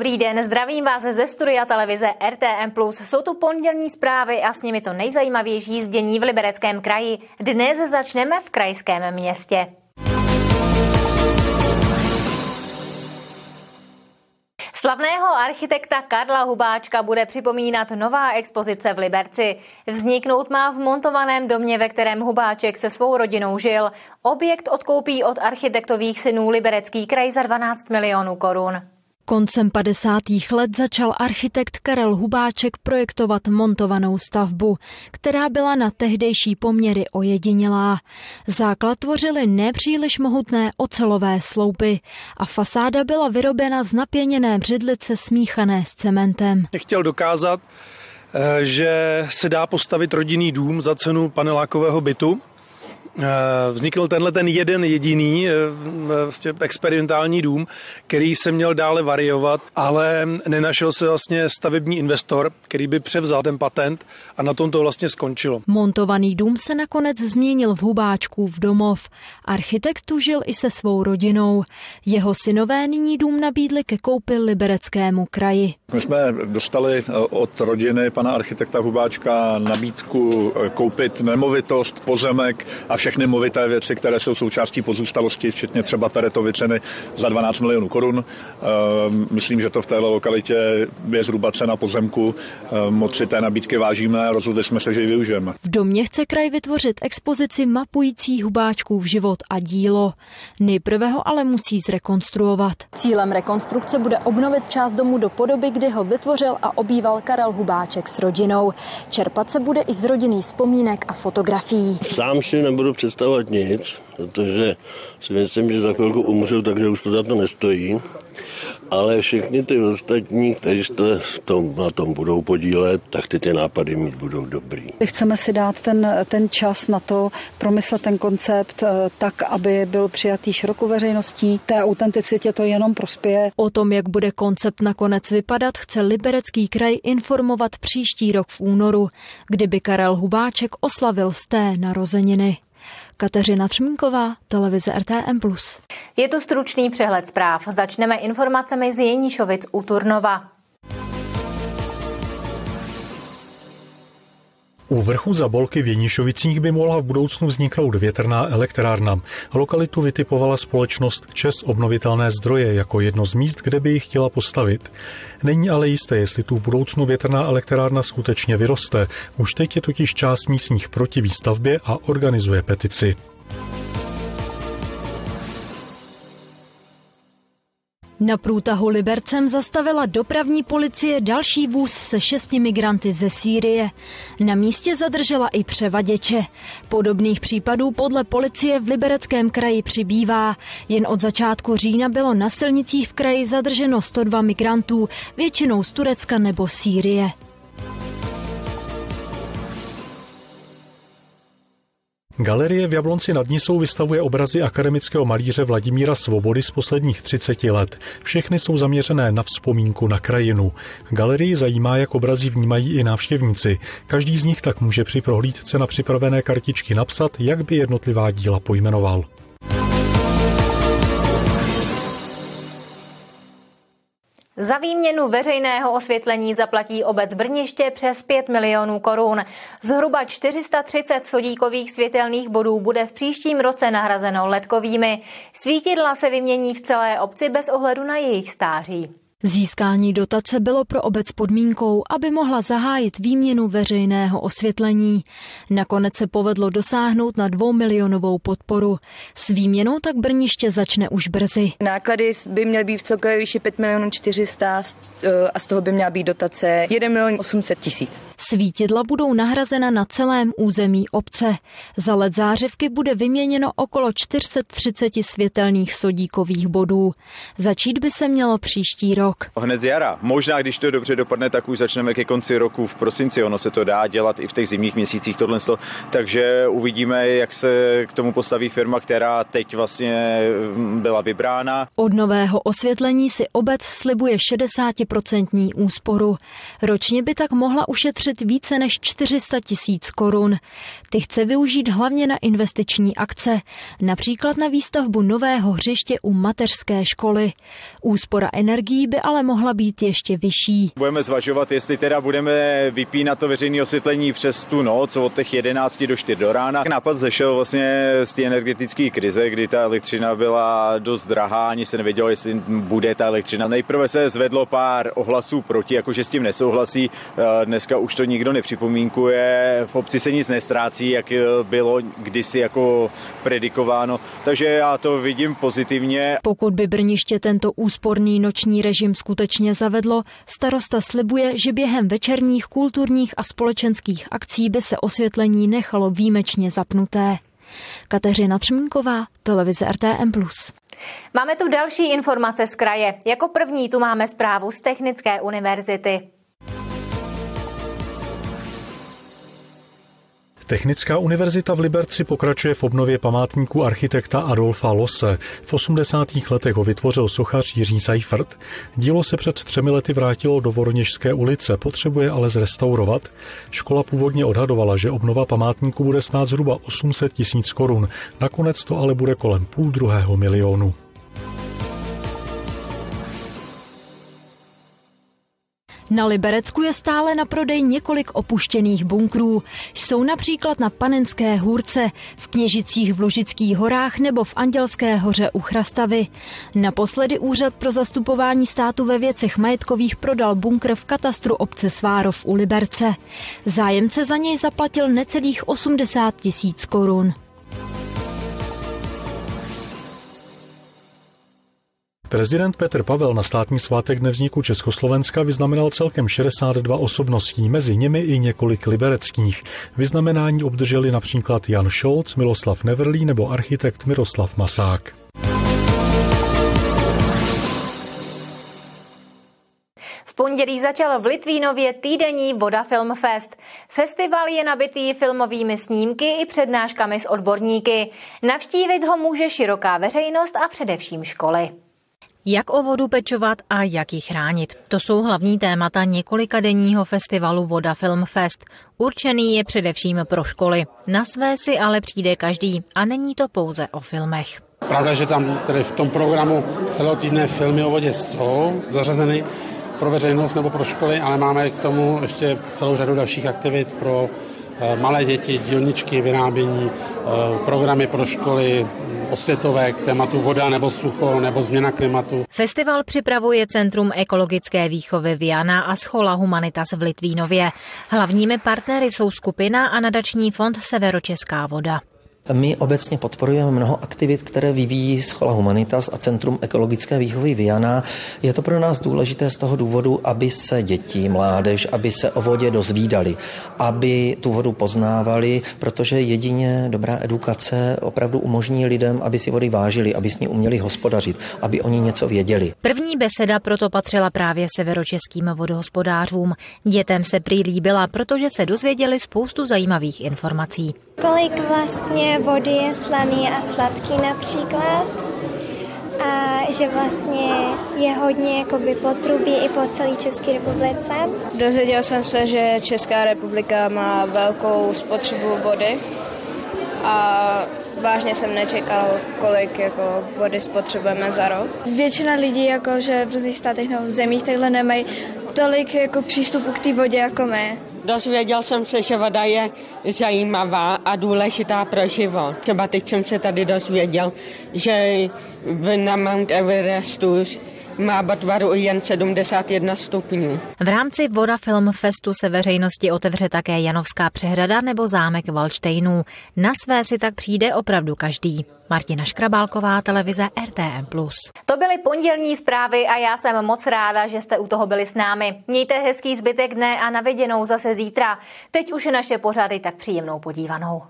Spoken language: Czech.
Dobrý den, zdravím vás ze studia televize RTM+. Jsou tu pondělní zprávy a s nimi to nejzajímavější zdění v Libereckém kraji. Dnes začneme v krajském městě. Slavného architekta Karla Hubáčka bude připomínat nová expozice v Liberci. Vzniknout má v montovaném domě, ve kterém Hubáček se svou rodinou žil. Objekt odkoupí od architektových synů Liberecký kraj za 12 milionů korun. Koncem 50. let začal architekt Karel Hubáček projektovat montovanou stavbu, která byla na tehdejší poměry ojedinělá. Základ tvořily nepříliš mohutné ocelové sloupy a fasáda byla vyrobena z napěněné břidlice smíchané s cementem. Chtěl dokázat, eh, že se dá postavit rodinný dům za cenu panelákového bytu vznikl tenhle ten jeden jediný eh, vlastně experimentální dům, který se měl dále variovat, ale nenašel se vlastně stavební investor, který by převzal ten patent a na tom to vlastně skončilo. Montovaný dům se nakonec změnil v Hubáčku v domov. Architekt tu žil i se svou rodinou. Jeho synové nyní dům nabídli ke koupi libereckému kraji. My jsme dostali eh, od rodiny pana architekta Hubáčka nabídku koupit nemovitost, pozemek a všechny movité věci, které jsou součástí pozůstalosti, včetně třeba peretovy ceny za 12 milionů korun. Ehm, myslím, že to v této lokalitě je zhruba cena pozemku. Ehm, moc si té nabídky vážíme a rozhodli jsme se, že ji využijeme. V domě chce kraj vytvořit expozici mapující hubáčků v život a dílo. Nejprve ho ale musí zrekonstruovat. Cílem rekonstrukce bude obnovit část domu do podoby, kdy ho vytvořil a obýval Karel Hubáček s rodinou. Čerpat se bude i z rodinných vzpomínek a fotografií. Sám si nebudu nebudu představovat nic, protože si myslím, že za chvilku umřu, takže už to za to nestojí. Ale všichni ty ostatní, kteří se tom, na tom budou podílet, tak ty ty nápady mít budou dobrý. Chceme si dát ten, ten čas na to, promyslet ten koncept eh, tak, aby byl přijatý širokou veřejností. Té autenticitě to jenom prospěje. O tom, jak bude koncept nakonec vypadat, chce Liberecký kraj informovat příští rok v únoru, kdyby Karel Hubáček oslavil z té narozeniny. Kateřina Třmínková, televize RTM+. Je tu stručný přehled zpráv. Začneme informacemi z Jeníšovic u Turnova. U vrchu Zabolky v Jenišovicích by mohla v budoucnu vzniknout větrná elektrárna. Lokalitu vytipovala společnost Čes obnovitelné zdroje jako jedno z míst, kde by ji chtěla postavit. Není ale jisté, jestli tu v budoucnu větrná elektrárna skutečně vyroste. Už teď je totiž část místních proti výstavbě a organizuje petici. Na průtahu Libercem zastavila dopravní policie další vůz se šesti migranty ze Sýrie. Na místě zadržela i převaděče. Podobných případů podle policie v Libereckém kraji přibývá. Jen od začátku října bylo na silnicích v kraji zadrženo 102 migrantů, většinou z Turecka nebo Sýrie. Galerie v Jablonci nad Nisou vystavuje obrazy akademického malíře Vladimíra Svobody z posledních 30 let. Všechny jsou zaměřené na vzpomínku na krajinu. Galerii zajímá, jak obrazy vnímají i návštěvníci. Každý z nich tak může při prohlídce na připravené kartičky napsat, jak by jednotlivá díla pojmenoval. Za výměnu veřejného osvětlení zaplatí obec Brniště přes 5 milionů korun. Zhruba 430 sodíkových světelných bodů bude v příštím roce nahrazeno ledkovými. Svítidla se vymění v celé obci bez ohledu na jejich stáří. Získání dotace bylo pro obec podmínkou, aby mohla zahájit výměnu veřejného osvětlení. Nakonec se povedlo dosáhnout na dvoumilionovou podporu. S výměnou tak Brniště začne už brzy. Náklady by měly být v celkové výši 5 milionů 400 eh, a z toho by měla být dotace 1 milion 800 tisíc. Svítidla budou nahrazena na celém území obce. Za let zářivky bude vyměněno okolo 430 světelných sodíkových bodů. Začít by se mělo příští rok. Hned z jara. Možná, když to dobře dopadne, tak už začneme ke konci roku v prosinci. Ono se to dá dělat i v těch zimních měsících tohle. Takže uvidíme, jak se k tomu postaví firma, která teď vlastně mm, byla vybrána. Od nového osvětlení si obec slibuje 60% úsporu. Ročně by tak mohla ušetřit uspořit více než 400 tisíc korun. Ty chce využít hlavně na investiční akce, například na výstavbu nového hřiště u mateřské školy. Úspora energií by ale mohla být ještě vyšší. Budeme zvažovat, jestli teda budeme vypínat to veřejné osvětlení přes tu noc od těch 11 do 4 do rána. Nápad zešel vlastně z té energetické krize, kdy ta elektřina byla dost drahá, ani se nevědělo, jestli bude ta elektřina. Nejprve se zvedlo pár ohlasů proti, jakože s tím nesouhlasí. Eh, dneska už to nikdo nepřipomínkuje. V obci se nic nestrácí, jak bylo kdysi jako predikováno. Takže já to vidím pozitivně. Pokud by Brniště tento úsporný noční režim skutečně zavedlo, starosta slibuje, že během večerních kulturních a společenských akcí by se osvětlení nechalo výjimečně zapnuté. Kateřina Třmínková, televize RTM+. Máme tu další informace z kraje. Jako první tu máme zprávu z Technické univerzity. Technická univerzita v Liberci pokračuje v obnově památníku architekta Adolfa Lose. V 80. letech ho vytvořil sochař Jiří Seifert. Dílo se před třemi lety vrátilo do Voroněžské ulice, potřebuje ale zrestaurovat. Škola původně odhadovala, že obnova památníku bude snad zhruba 800 tisíc korun. Nakonec to ale bude kolem půl druhého milionu. Na Liberecku je stále na prodej několik opuštěných bunkrů. Jsou například na Panenské hůrce, v Kněžicích v Lužických horách nebo v Andělské hoře u Chrastavy. Naposledy Úřad pro zastupování státu ve věcech majetkových prodal bunkr v katastru obce Svárov u Liberce. Zájemce za něj zaplatil necelých 80 tisíc korun. Prezident Petr Pavel na státní svátek nevzniku Československa vyznamenal celkem 62 osobností, mezi nimi i několik libereckých. Vyznamenání obdrželi například Jan Scholz, Miloslav Neverlí nebo architekt Miroslav Masák. V pondělí začal v Litvínově týdenní Voda Film Fest. Festival je nabitý filmovými snímky i přednáškami s odborníky. Navštívit ho může široká veřejnost a především školy. Jak o vodu pečovat a jak ji chránit? To jsou hlavní témata několika denního festivalu Voda Film Fest. Určený je především pro školy. Na své si ale přijde každý a není to pouze o filmech. Pravda, že tam tedy v tom programu celotýdné filmy o vodě jsou zařazeny pro veřejnost nebo pro školy, ale máme k tomu ještě celou řadu dalších aktivit pro malé děti, dílničky, vyrábění, eh, programy pro školy, osvětové k tématu voda nebo sucho nebo změna klimatu. Festival připravuje Centrum ekologické výchovy Viana a Schola Humanitas v Litvínově. Hlavními partnery jsou skupina a nadační fond Severočeská voda. My obecně podporujeme mnoho aktivit, které vyvíjí Schola Humanitas a Centrum ekologické výchovy Viana. Je to pro nás důležité z toho důvodu, aby se děti, mládež, aby se o vodě dozvídali, aby tu vodu poznávali, protože jedině dobrá edukace opravdu umožní lidem, aby si vody vážili, aby s ní uměli hospodařit, aby oni něco věděli. První beseda proto patřila právě severočeským vodohospodářům. Dětem se prý líbila, protože se dozvěděli spoustu zajímavých informací. Kolik vlastně vody je slaný a sladký například a že vlastně je hodně jakoby potrubí i po celé České republice. Dozvěděl jsem se, že Česká republika má velkou spotřebu vody a vážně jsem nečekal, kolik jako vody spotřebujeme za rok. Většina lidí, jako, že v různých státech nebo v zemích takhle nemají tolik jako přístupu k té vodě jako my. Dozvěděl jsem se, že voda je zajímavá a důležitá pro život. Třeba teď jsem se tady dozvěděl, že na Mount Everestu má batvaru jen 71 stupňů. V rámci Voda Film Festu se veřejnosti otevře také Janovská přehrada nebo zámek Valštejnů. Na své si tak přijde opravdu každý. Martina Škrabálková, televize RTM+. To byly pondělní zprávy a já jsem moc ráda, že jste u toho byli s námi. Mějte hezký zbytek dne a naviděnou zase zítra. Teď už je naše pořady tak příjemnou podívanou.